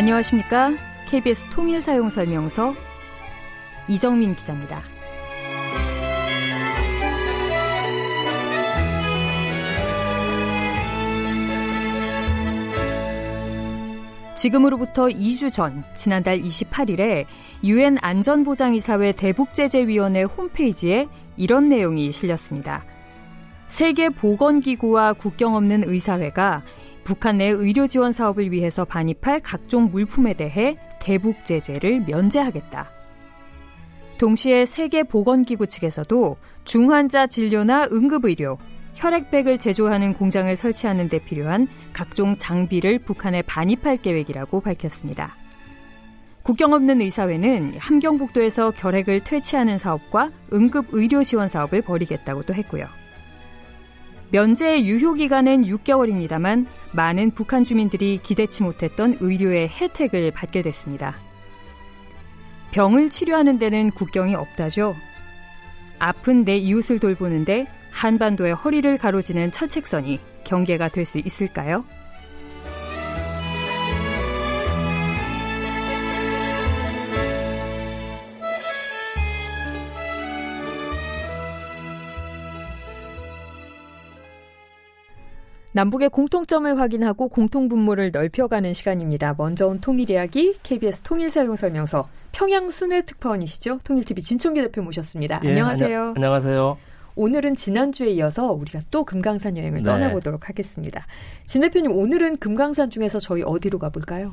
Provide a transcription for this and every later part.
안녕하십니까? KBS 통일 사용 설명서 이정민 기자입니다. 지금으로부터 2주 전 지난달 28일에 유엔 안전보장이사회 대북제재위원회 홈페이지에 이런 내용이 실렸습니다. 세계 보건기구와 국경 없는 의사회가 북한 내 의료 지원 사업을 위해서 반입할 각종 물품에 대해 대북 제재를 면제하겠다. 동시에 세계보건기구 측에서도 중환자 진료나 응급의료, 혈액백을 제조하는 공장을 설치하는 데 필요한 각종 장비를 북한에 반입할 계획이라고 밝혔습니다. 국경 없는 의사회는 함경북도에서 결핵을 퇴치하는 사업과 응급의료 지원 사업을 벌이겠다고도 했고요. 면제 유효 기간은 6개월입니다만 많은 북한 주민들이 기대치 못했던 의료의 혜택을 받게 됐습니다. 병을 치료하는 데는 국경이 없다죠. 아픈 내 이웃을 돌보는데 한반도의 허리를 가로지는 철책선이 경계가 될 수 있을까요? 남북의 공통점을 확인하고 공통분모를 넓혀가는 시간입니다. 먼저 온 통일 이야기 KBS 통일 사용 설명서 평양 순회 특파원이시죠? 통일TV 진청기 대표 모셨습니다. 예, 안녕하세요. 안녕, 하세요 오늘은 지난주에 이어서 우리가 또 금강산 여행을 네. 떠나보도록 하겠습니다. 진 대표님 오늘은 금강산 중에서 저희 어디로 가볼까요?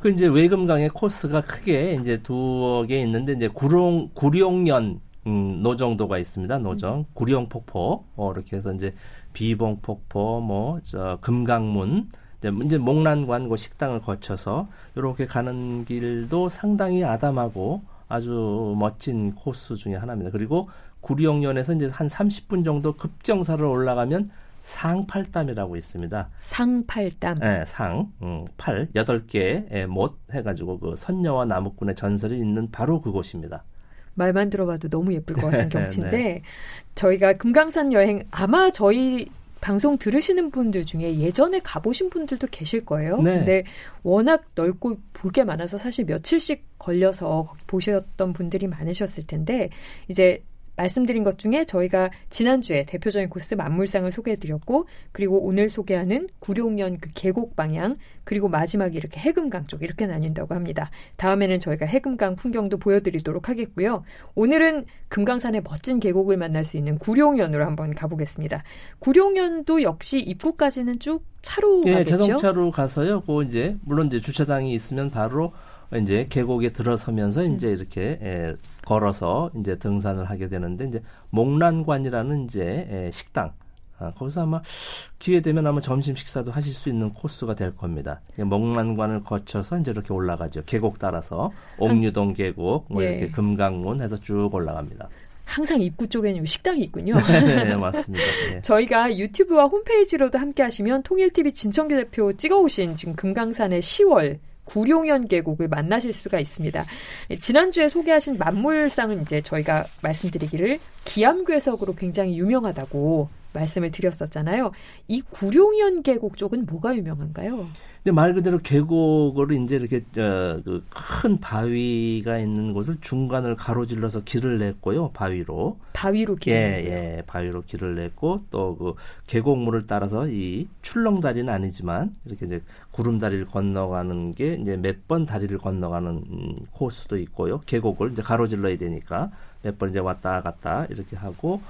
그 이제 외금강의 코스가 크게 이제 두개 있는데 이제 구룡 구룡연 음, 노정도가 있습니다. 노정 구룡 폭포 어, 이렇게 해서 이제 비봉폭포, 뭐, 저, 금강문, 이제, 이제 목란관 그 식당을 거쳐서 이렇게 가는 길도 상당히 아담하고 아주 멋진 코스 중에 하나입니다. 그리고 구리역련에서 이제 한 30분 정도 급경사를 올라가면 상팔담이라고 있습니다. 상팔담. 네, 상, 음, 팔, 여덟 개의 못 해가지고 그 선녀와 나무꾼의 전설이 있는 바로 그곳입니다. 말만 들어봐도 너무 예쁠 것 같은 경치인데 네. 저희가 금강산 여행 아마 저희 방송 들으시는 분들 중에 예전에 가보신 분들도 계실 거예요. 네. 근데 워낙 넓고 볼 게 많아서 사실 며칠씩 걸려서 보셨던 분들이 많으셨을 텐데 이제 말씀드린 것 중에 저희가 지난주에 대표적인 코스 만물상을 소개해드렸고 그리고 오늘 소개하는 구룡연 그 계곡 방향 그리고 마지막에 이렇게 해금강 쪽 이렇게 나뉜다고 합니다. 다음에는 저희가 해금강 풍경도 보여드리도록 하겠고요. 오늘은 금강산의 멋진 계곡을 만날 수 있는 구룡연으로 한번 가보겠습니다. 구룡연도 역시 입구까지는 쭉 차로 예, 가겠죠? 자동차로 가서요. 그 이제 물론 이제 주차장이 있으면 바로 이제 계곡에 들어서면서 음. 이제 이렇게 에, 걸어서 이제 등산을 하게 되는데 이제 목란관이라는 이제 에, 식당 아, 거기서 아마 기회 되면 아마 점심 식사도 하실 수 있는 코스가 될 겁니다. 목란관을 거쳐서 이제 이렇게 올라가죠. 계곡 따라서 옥류동 계곡, 뭐 예. 이렇게 금강문 해서 쭉 올라갑니다. 항상 입구 쪽에는 식당이 있군요. 네, 맞습니다. 네. 저희가 유튜브와 홈페이지로도 함께 하시면 통일TV 진청기 대표 찍어오신 지금 금강산의 10월 구룡현 계곡을 만나실 수가 있습니다. 지난주에 소개하신 만물상은 이제 저희가 말씀드리기를 기암괴석으로 굉장히 유명하다고 말씀을 드렸었잖아요. 이 구룡현 계곡 쪽은 뭐가 유명한가요? 근데 말 그대로 계곡을 이제 이렇게 어, 그 큰 바위가 있는 곳을 중간을 가로질러서 길을 냈고요. 바위로. 바위로 길을 예, 예, 바위로 길을 냈고 또 그 계곡물을 따라서 이 출렁다리는 아니지만 이렇게 이제 구름다리를 건너가는 게 이제 몇 번 다리를 건너가는 음, 코스도 있고요. 계곡을 이제 가로질러야 되니까 몇 번 이제 왔다 갔다 이렇게 하고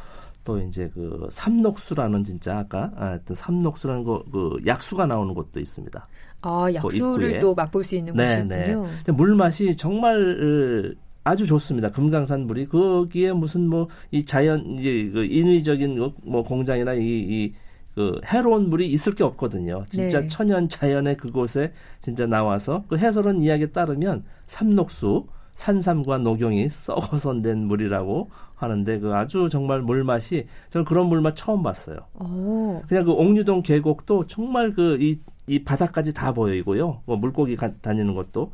또 이제 그 삼녹수라는 진짜 아까 아, 하여튼 삼녹수라는 거 그 약수가 나오는 곳도 있습니다. 아그 약수를 또 맛볼 수 있는 네, 곳이군요. 네. 물 맛이 정말 아주 좋습니다. 금강산 물이 거기에 무슨 뭐 이 자연 이제 그 인위적인 뭐 공장이나 이, 이 그 해로운 물이 있을 게 없거든요. 진짜 네. 천연 자연의 그곳에 진짜 나와서 그 해설원 이야기에 따르면 삼녹수 산삼과 녹용이 썩어서 낸 물이라고 하는데 그 아주 정말 물맛이 저는 그런 물맛 처음 봤어요. 오. 그냥 그 옥류동 계곡도 정말 그이이 바닥까지 다 보이고요. 뭐 물고기 가, 다니는 것도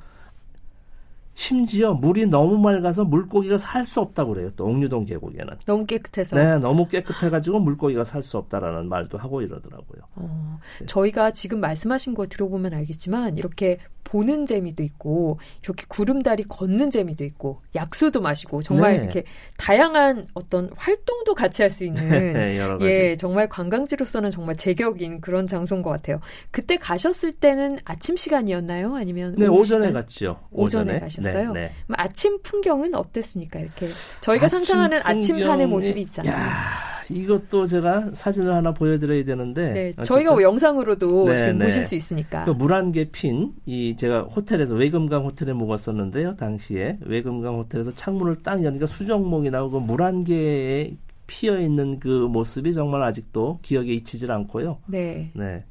심지어 물이 너무 맑아서 물고기가 살 수 없다고 그래요. 또 옥류동 계곡에는. 너무 깨끗해서. 네, 너무 깨끗해 가지고 물고기가 살 수 없다라는 말도 하고 이러더라고요. 어, 네. 저희가 지금 말씀하신 거 들어보면 알겠지만 이렇게 보는 재미도 있고 이렇게 구름다리 걷는 재미도 있고 약수도 마시고 정말 네. 이렇게 다양한 어떤 활동도 같이 할 수 있는 네, 예 정말 관광지로서는 정말 제격인 그런 장소인 것 같아요. 그때 가셨을 때는 아침 시간이었나요? 아니면 네 오전에 갔죠. 오전에, 오전에 가셨어요. 네, 네. 아침 풍경은 어땠습니까? 이렇게 저희가 아침 상상하는 풍경이... 아침 산의 모습이 있잖아요. 야. 이것도 제가 사진을 하나 보여드려야 되는데. 네, 저희가 영상으로도 네, 지금 네. 보실 수 있으니까. 그 물안개 핀, 이 제가 호텔에서 외금강 호텔에 묵었었는데요. 당시에 외금강 호텔에서 창문을 딱 여니까 수정목이 나오고 물안개에 피어 있는 그 모습이 정말 아직도 기억에 잊히질 않고요. 네. 네.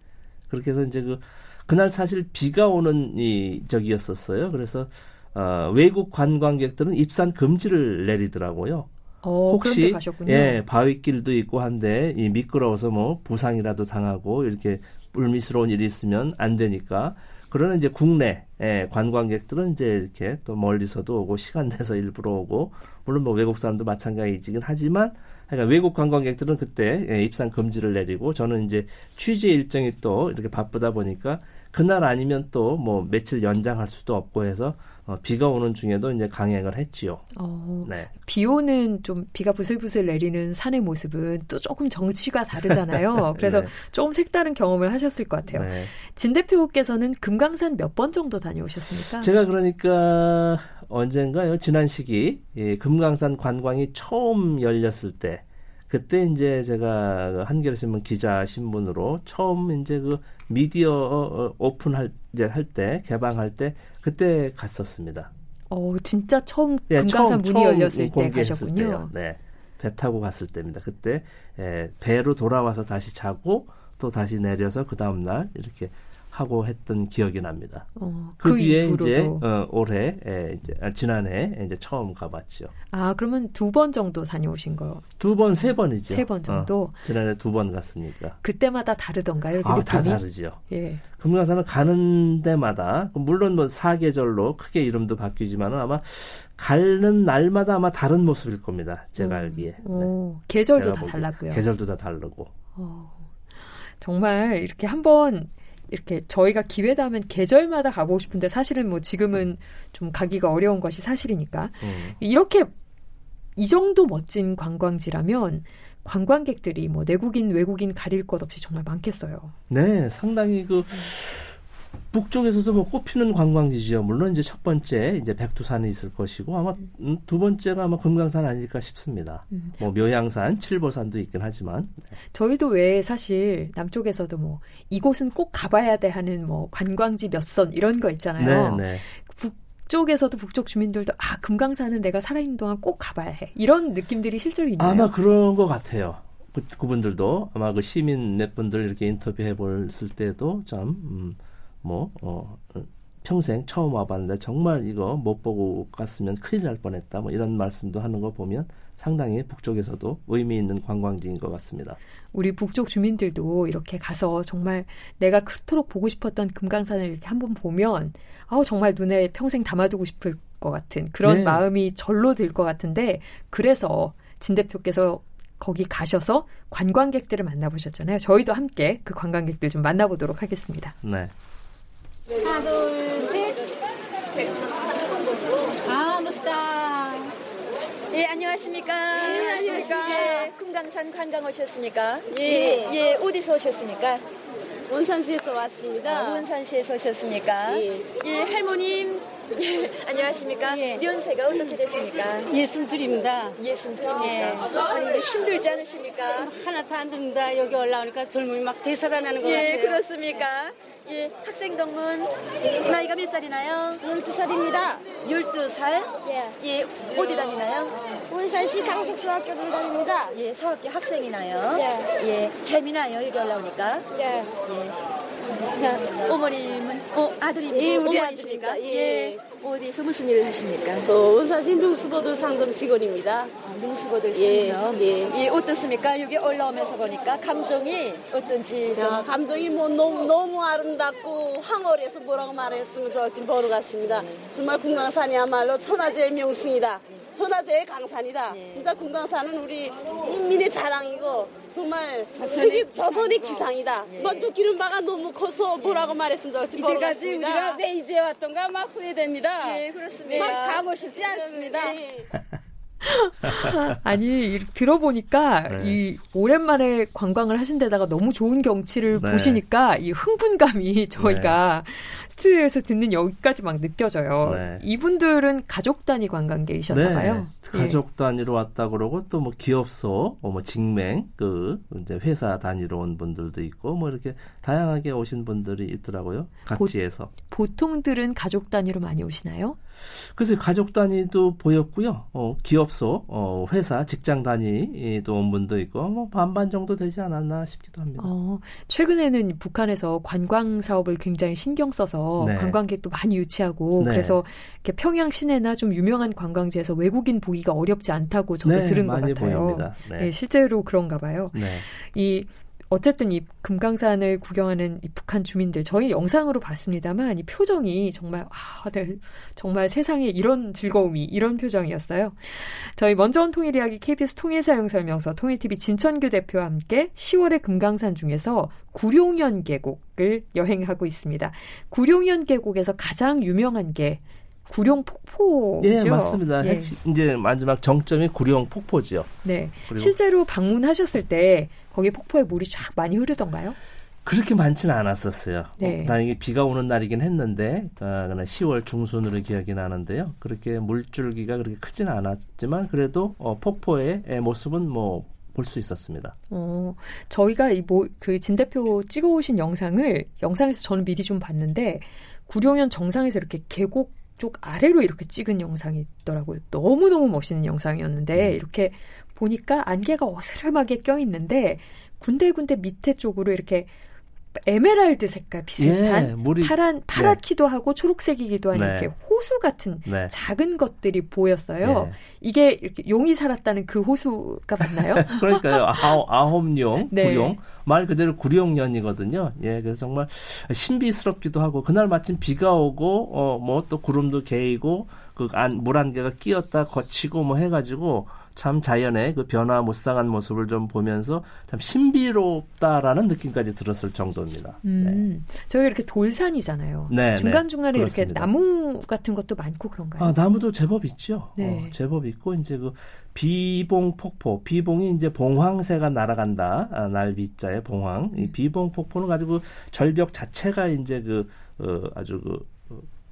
그렇게 해서 이제 그 그날 사실 비가 오는 이 적이었었어요. 그래서 어, 외국 관광객들은 입산 금지를 내리더라고요. 어, 혹시 예 바위길도 있고 한데 이 미끄러워서 뭐 부상이라도 당하고 이렇게 불미스러운 일이 있으면 안 되니까. 그러나 이제 국내 예, 관광객들은 이제 이렇게 또 멀리서도 오고 시간 내서 일부러 오고 물론 뭐 외국 사람도 마찬가지이긴 하지만 그러니까 외국 관광객들은 그때 예, 입산 금지를 내리고 저는 이제 취재 일정이 또 이렇게 바쁘다 보니까 그날 아니면 또 뭐 며칠 연장할 수도 없고 해서 어, 비가 오는 중에도 이제 강행을 했지요. 어, 네. 비 오는 좀 비가 부슬부슬 내리는 산의 모습은 또 조금 정치가 다르잖아요. 그래서 네. 조금 색다른 경험을 하셨을 것 같아요. 네. 진 대표께서는 금강산 몇 번 정도 다녀오셨습니까? 제가 그러니까 언젠가요? 지난 시기 예, 금강산 관광이 처음 열렸을 때 그때 이제 제가 그 한겨레신문 기자 신분으로 처음 이제 그 미디어 어, 어, 오픈할 이제 할 때 개방할 때 그때 갔었습니다. 어 진짜 처음 네, 금강산 문이 열렸을 때 가셨군요. 때요. 네. 배 타고 갔을 때입니다. 그때 에, 배로 돌아와서 다시 자고 또 다시 내려서 그 다음 날 이렇게 하고 했던 기억이 납니다. 어, 그, 그, 뒤에 이후로도. 이제 어, 올해 에, 이제 아, 지난해 이제 처음 가봤죠. 아 그러면 두 번 정도 다녀오신 거? 두 번, 세 번이죠. 세 번 정도. 어, 지난해 두 번 갔으니까. 그때마다 다르던가요? 아, 다 다르죠. 예. 금강산은 가는 데마다 물론 뭐 사계절로 크게 이름도 바뀌지만 아마 가는 날마다 아마 다른 모습일 겁니다. 제가 음, 알기에. 오, 네. 계절도 다 달랐고요. 계절도 다 다르고. 어, 정말 이렇게 한번 이렇게 저희가 기회다면 계절마다 가보고 싶은데 사실은 뭐 지금은 좀 가기가 어려운 것이 사실이니까 음. 이렇게 이 정도 멋진 관광지라면 관광객들이 뭐 내국인 외국인 가릴 것 없이 정말 많겠어요. 네, 상당히 그 음. 북쪽에서도 뭐 꼽히는 관광지죠. 물론 이제 첫 번째 이제 백두산이 있을 것이고 아마 음, 두 번째가 아마 금강산 아닐까 싶습니다. 음. 뭐 묘양산, 칠보산도 있긴 하지만 네. 저희도 왜 사실 남쪽에서도 뭐 이곳은 꼭 가봐야 돼 하는 뭐 관광지 몇 선 이런 거 있잖아요. 네, 네. 북쪽에서도 북쪽 주민들도 아 금강산은 내가 살아있는 동안 꼭 가봐야 해 이런 느낌들이 실제로 있나요? 아마 그런 것 같아요. 그, 그분들도 아마 그 시민 몇 분들 이렇게 인터뷰해 볼을 때도 참 음, 뭐 어, 평생 처음 와봤는데 정말 이거 못 보고 갔으면 큰일 날 뻔했다. 뭐 이런 말씀도 하는 거 보면 상당히 북쪽에서도 의미 있는 관광지인 것 같습니다. 우리 북쪽 주민들도 이렇게 가서 정말 내가 그토록 보고 싶었던 금강산을 이렇게 한번 보면 아우 정말 눈에 평생 담아두고 싶을 것 같은 그런 네. 마음이 절로 들 것 같은데 그래서 진 대표께서 거기 가셔서 관광객들을 만나보셨잖아요. 저희도 함께 그 관광객들 좀 만나보도록 하겠습니다. 네. 하나, 둘, 셋. 아, 멋있다. 예, 안녕하십니까? 예, 안녕하십니까? 예, 금강산 관광 오셨습니까? 예. 예, 어디서 오셨습니까? 원산시에서 왔습니다. 아, 원산시에서 오셨습니까? 예. 예, 할머님. 안녕하십니까? 예. 연세가 어떻게 되십니까? 예순 둘입니다. 예순 둘입니까? 예. 아니, 힘들지 않으십니까? 하나도 안 듭니다. 여기 올라오니까 젊음이 막 되살아나는 것 예, 같아요. 그렇습니까? 예, 학생 동문 나이가 몇 살이나요? 12살입니다. 12살? 예. 예, 어디 다니나요? 원산시 강속수학교를 다닙니다. 예, 서학교 학생이나요? 예. 예, 재미나요? 여기 올라오니까? 예. 예. 자, 어머님은, 어, 아들입니까? 예, 우리 어머니십니까? 아들입니다. 예. 어디서 무슨 일을 하십니까? 어, 원산시 누수보드 상점 직원입니다. 아, 능수보들 예, 상점. 예. 예, 어떻습니까? 여기 올라오면서 보니까 감정이 어떤지 좀. 야, 감정이 뭐 너무, 너무 아름답고 황홀해서 뭐라고 말했으면 저 지금 보러 갔습니다. 정말 금강산이야말로 천하제의 명승이다. 천하제의 강산이다. 네. 진짜 금강산은 우리 인민의 자랑이고 정말 세계 조선의 기상이다. 예. 먼저 기름바가 너무 커서 뭐라고 말했으면 좋을지 이때까지 모르겠습니다. 우리가 왜 이제 왔던가 막 후회됩니다. 네, 그렇습니다. 막 가고 싶지 않습니다. 네. 아니 이- 들어보니까 네. 이 오랜만에 관광을 하신 데다가 너무 좋은 경치를 네. 보시니까 이 흥분감이 저희가 스튜디오에서 듣는 여기까지 막 느껴져요. 네. 이분들은 가족 단위 관광객이셨나 봐요. 예. 가족 단위로 왔다 그러고 또 뭐 기업소, 어, 뭐 직맹, 그 이제 회사 단위로 온 분들도 있고 뭐 이렇게 다양하게 오신 분들이 있더라고요. 각지에서. 보통들은 가족 단위로 많이 오시나요? 그래서 가족 단위도 보였고요. 어, 기업소, 어, 회사, 직장 단위도 온 분도 있고 뭐 반반 정도 되지 않았나 싶기도 합니다. 어, 최근에는 북한에서 관광 사업을 굉장히 신경 써서 네. 관광객도 많이 유치하고 네. 그래서 이렇게 평양 시내나 좀 유명한 관광지에서 외국인 보기가 어렵지 않다고 저도 네, 들은 것 같아요. 보입니다. 네. 예, 실제로 그런가 봐요. 네. 이 어쨌든 이 금강산을 구경하는 이 북한 주민들 저희 영상으로 봤습니다만 이 표정이 정말 아, 네, 정말 세상에 이런 즐거움이 이런 표정이었어요. 저희 먼저 온 통일 이야기 KBS 통일 사용 설명서 통일 TV 진천규 대표와 함께 10월의 금강산 중에서 구룡현 계곡을 여행하고 있습니다. 구룡현 계곡에서 가장 유명한 게 구룡 폭포죠. 예, 맞습니다. 예. 핵심, 이제 마지막 정점이 구룡 폭포죠. 네. 실제로 방문하셨을 때 거기 폭포에 물이 쫙 많이 흐르던가요? 그렇게 많지는 않았었어요. 네. 어, 다행히 비가 오는 날이긴 했는데, 아, 그냥 10월 중순으로 기억이 나는데요. 그렇게 물줄기가 그렇게 크지는 않았지만, 그래도 어, 폭포의 모습은 뭐 볼수 있었습니다. 어, 저희가 이뭐그진 대표 찍어 오신 영상을 영상에서 저는 미리 좀 봤는데 구룡현 정상에서 이렇게 계곡 쪽 아래로 이렇게 찍은 영상이 있더라고요. 너무너무 멋있는 영상이었는데 음. 이렇게 보니까 안개가 어스름하게 껴 있는데 군데군데 밑에 쪽으로 이렇게 에메랄드 색깔 비슷한 예, 물이 파란 파랗기도 하고 초록색이기도 한 네. 이렇게 호수 같은 네. 작은 것들이 보였어요. 예. 이게 이렇게 용이 살았다는 그 호수가 맞나요? 그러니까요. 아홉, 아홉룡, 네. 구룡. 말 그대로 구룡년이거든요. 예, 그래서 정말 신비스럽기도 하고, 그날 마침 비가 오고, 어, 뭐 또 구름도 개이고, 그 안, 물 안개가 끼었다 거치고 뭐 해가지고, 참 자연의 그 변화 무쌍한 모습을 좀 보면서 참 신비롭다라는 느낌까지 들었을 정도입니다. 음, 저희가 이렇게 돌산이잖아요. 네, 중간 중간에 네, 이렇게. 나무 같은 것도 많고 그런가요? 아, 나무도 제법 있죠. 네. 어, 제법 있고 이제 그 비봉 폭포, 비봉이 이제 봉황새가 날아간다. 아, 날비자의 봉황. 음. 이 비봉 폭포는 가지고 절벽 자체가 이제 그 어, 아주 그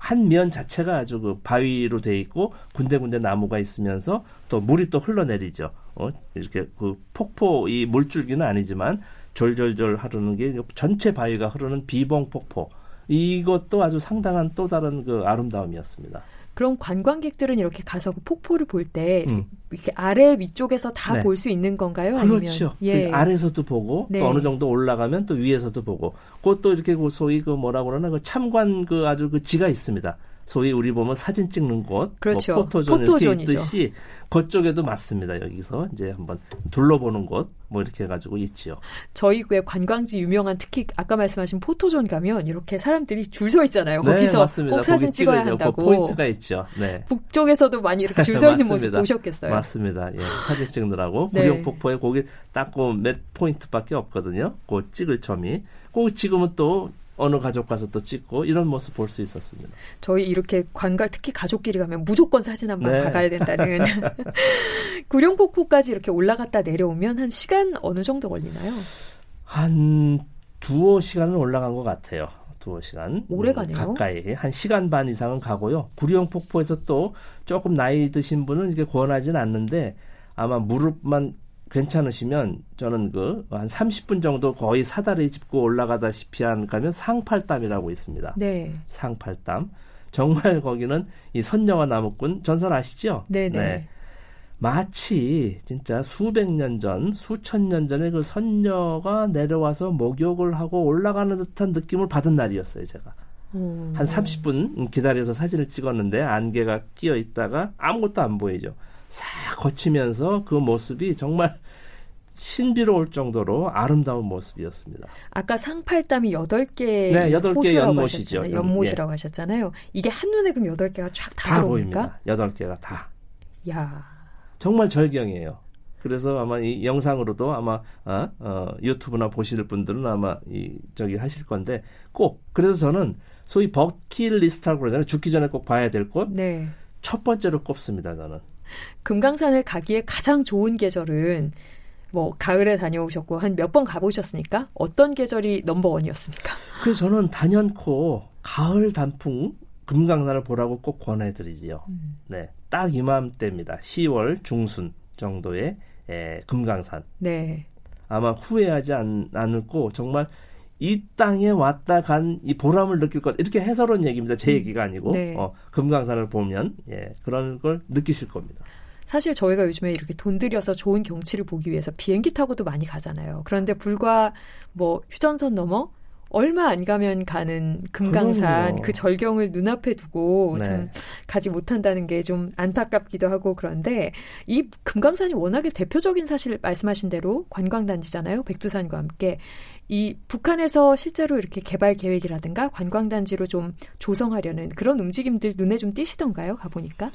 한 면 자체가 아주 그 바위로 돼 있고 군데군데 나무가 있으면서 또 물이 또 흘러내리죠. 어, 이렇게 그 폭포 이 물줄기는 아니지만 졸졸졸 흐르는 게 전체 바위가 흐르는 비봉 폭포. 이것도 아주 상당한 또 다른 그 아름다움이었습니다. 그럼 관광객들은 이렇게 가서 그 폭포를 볼때 음. 이렇게 아래 위쪽에서 다 네. 볼수 있는 건가요? 그렇죠. 아니면 예. 그 아래서도 보고 네. 또 어느 정도 올라가면 또 위에서도 보고 그것도 이렇게 그 소위 그 뭐라 그러나 그 참관 그 아주 그 지가 있습니다. 소위 우리 보면 사진 찍는 곳, 그렇죠. 뭐 포토존 이렇게 포토존이죠. 있듯이 그쪽에도 맞습니다. 여기서 이제 한번 둘러보는 곳 뭐 이렇게 해가지고 있지요. 저희 왜 관광지 유명한 특히 아까 말씀하신 포토존 가면 이렇게 사람들이 줄 서 있잖아요. 네, 거기서 맞습니다. 꼭 사진 찍어야 찍으려고 한다고. 포인트가 있죠. 네. 북쪽에서도 많이 이렇게 줄 서 있는 모습. 보셨겠어요. 맞습니다. 예, 사진 찍느라고 네. 구룡폭포에 거기 딱그 몇 포인트밖에 없거든요. 그 찍을 점이. 꼭 지금은 또 어느 가족 가서 또 찍고 이런 모습 볼 수 있었습니다. 저희 이렇게 관광 특히 가족끼리 가면 무조건 사진 한번 네. 박아야 된다는 구룡폭포까지 이렇게 올라갔다 내려오면 한 시간 어느 정도 걸리나요? 한 두어 시간은 올라간 것 같아요. 두어 시간. 오래 음, 가네요. 가까이 한 시간 반 이상은 가고요. 구룡폭포에서 또 조금 나이 드신 분은 이게 권하지는 않는데 아마 무릎만 괜찮으시면 저는 그 한 30분 정도 거의 사다리 짚고 올라가다시피 한 가면 상팔담이라고 있습니다. 네. 상팔담. 정말 거기는 이 선녀와 나무꾼 전설 아시죠? 네네. 마치 진짜 수백 년 전, 수천 년 전에 그 선녀가 내려와서 목욕을 하고 올라가는 듯한 느낌을 받은 날이었어요, 제가. 음. 한 30분 기다려서 사진을 찍었는데 안개가 끼어 있다가 아무것도 안 보이죠. 싹 거치면서 그 모습이 정말 신비로울 정도로 아름다운 모습이었습니다. 아까 상팔담이 여덟 개 네, 여덟 개 호수라고 연못이죠. 하셨잖아요. 연- 연못이라고 하셨잖아요. 이게 한눈에 그럼 여덟 개가 쫙다다 들어옵니까? 보입니다. 여덟 개가 다. 야. 정말 절경이에요. 그래서 아마 이 영상으로도 아마 어, 어, 유튜브나 보실 분들은 아마 이 저기 하실 건데 꼭 그래서 저는 소위 버킷리스트라고 그러잖아요. 죽기 전에 꼭 봐야 될 곳. 네. 첫 번째로 꼽습니다. 저는. 금강산을 가기에 가장 좋은 계절은 뭐 가을에 다녀오셨고 한 몇 번 가보셨으니까 어떤 계절이 넘버 원이었습니까? 그래서 저는 단연코 가을 단풍 금강산을 보라고 꼭 권해드리지요. 음. 네, 딱 이맘때입니다. 10월 중순 정도의 에, 금강산. 네. 아마 후회하지 않, 않고 정말 이 땅에 왔다 간 이 보람을 느낄 것 이렇게 해설은 얘기입니다. 제 얘기가 아니고 네. 어, 금강산을 보면 예, 그런 걸 느끼실 겁니다. 사실 저희가 요즘에 이렇게 돈 들여서 좋은 경치를 보기 위해서 비행기 타고도 많이 가잖아요. 그런데 불과 뭐 휴전선 넘어 얼마 안 가면 가는 금강산 그럼요. 그 절경을 눈앞에 두고 네. 참 가지 못한다는 게 좀 안타깝기도 하고 그런데 이 금강산이 워낙에 대표적인 사실 말씀하신 대로 관광단지잖아요. 백두산과 함께 이 북한에서 실제로 이렇게 개발 계획이라든가 관광단지로 좀 조성하려는 그런 움직임들 눈에 좀 띄시던가요? 가보니까.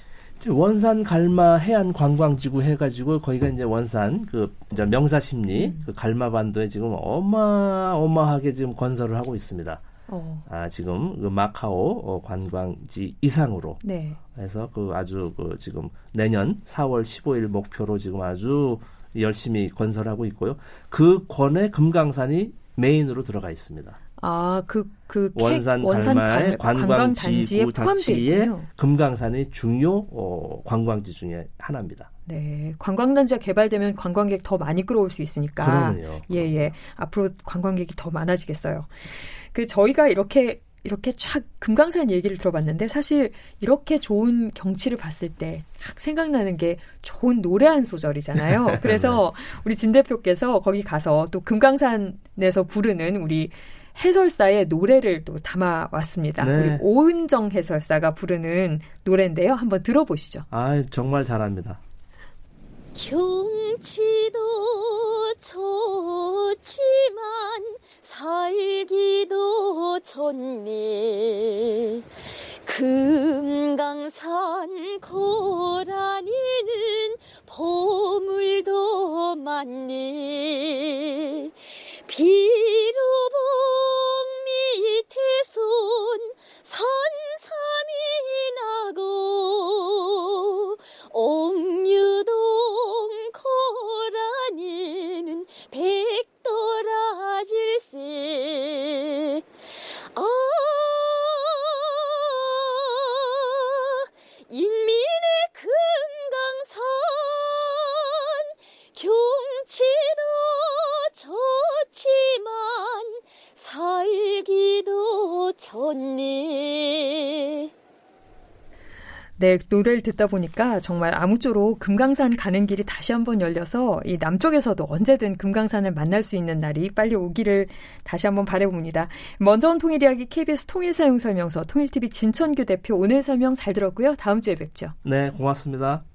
원산 갈마 해안 관광지구 해가지고 거기가 이제 원산 그 이제 명사심리 음. 그 갈마반도에 지금 어마어마하게 지금 건설을 하고 있습니다. 어, 아 지금 그 마카오 어, 관광지 이상으로 네. 해서 그 아주 그 지금 내년 4월 15일 목표로 지금 아주 열심히 건설하고 있고요. 그 권에 금강산이 메인으로 들어가 있습니다. 아, 그, 그, 캐- 원산 원산 갈마의 관- 관광단지에 관광지구 포함되어 있군요. 금강산이 중요 어, 관광지 중에 하나입니다. 네. 관광단지가 개발되면 관광객 더 많이 끌어올 수 있으니까. 그러네요. 예, 예. 앞으로 관광객이 더 많아지겠어요. 그, 저희가 이렇게, 이렇게 쫙 금강산 얘기를 들어봤는데 사실 이렇게 좋은 경치를 봤을 때 딱 생각나는 게 좋은 노래 한 소절이잖아요. 그래서 네. 우리 진 대표께서 거기 가서 또 금강산에서 부르는 우리 해설사의 노래를 또 담아 왔습니다. 네. 우리 오은정 해설사가 부르는 노래인데요. 한번 들어보시죠. 아 정말 잘합니다. 경치도 좋지만 살기도 좋네 금강 인 네, 노래를 듣다 보니까 정말 아무쪼록 금강산 가는 길이 다시 한번 열려서 이 남쪽에서도 언제든 금강산을 만날 수 있는 날이 빨리 오기를 다시 한번 바라봅니다. 먼저 온 통일 이야기 KBS 통일 사용 설명서 통일TV 진천규 대표 오늘 설명 잘 들었고요. 다음 주에 뵙죠. 네 고맙습니다.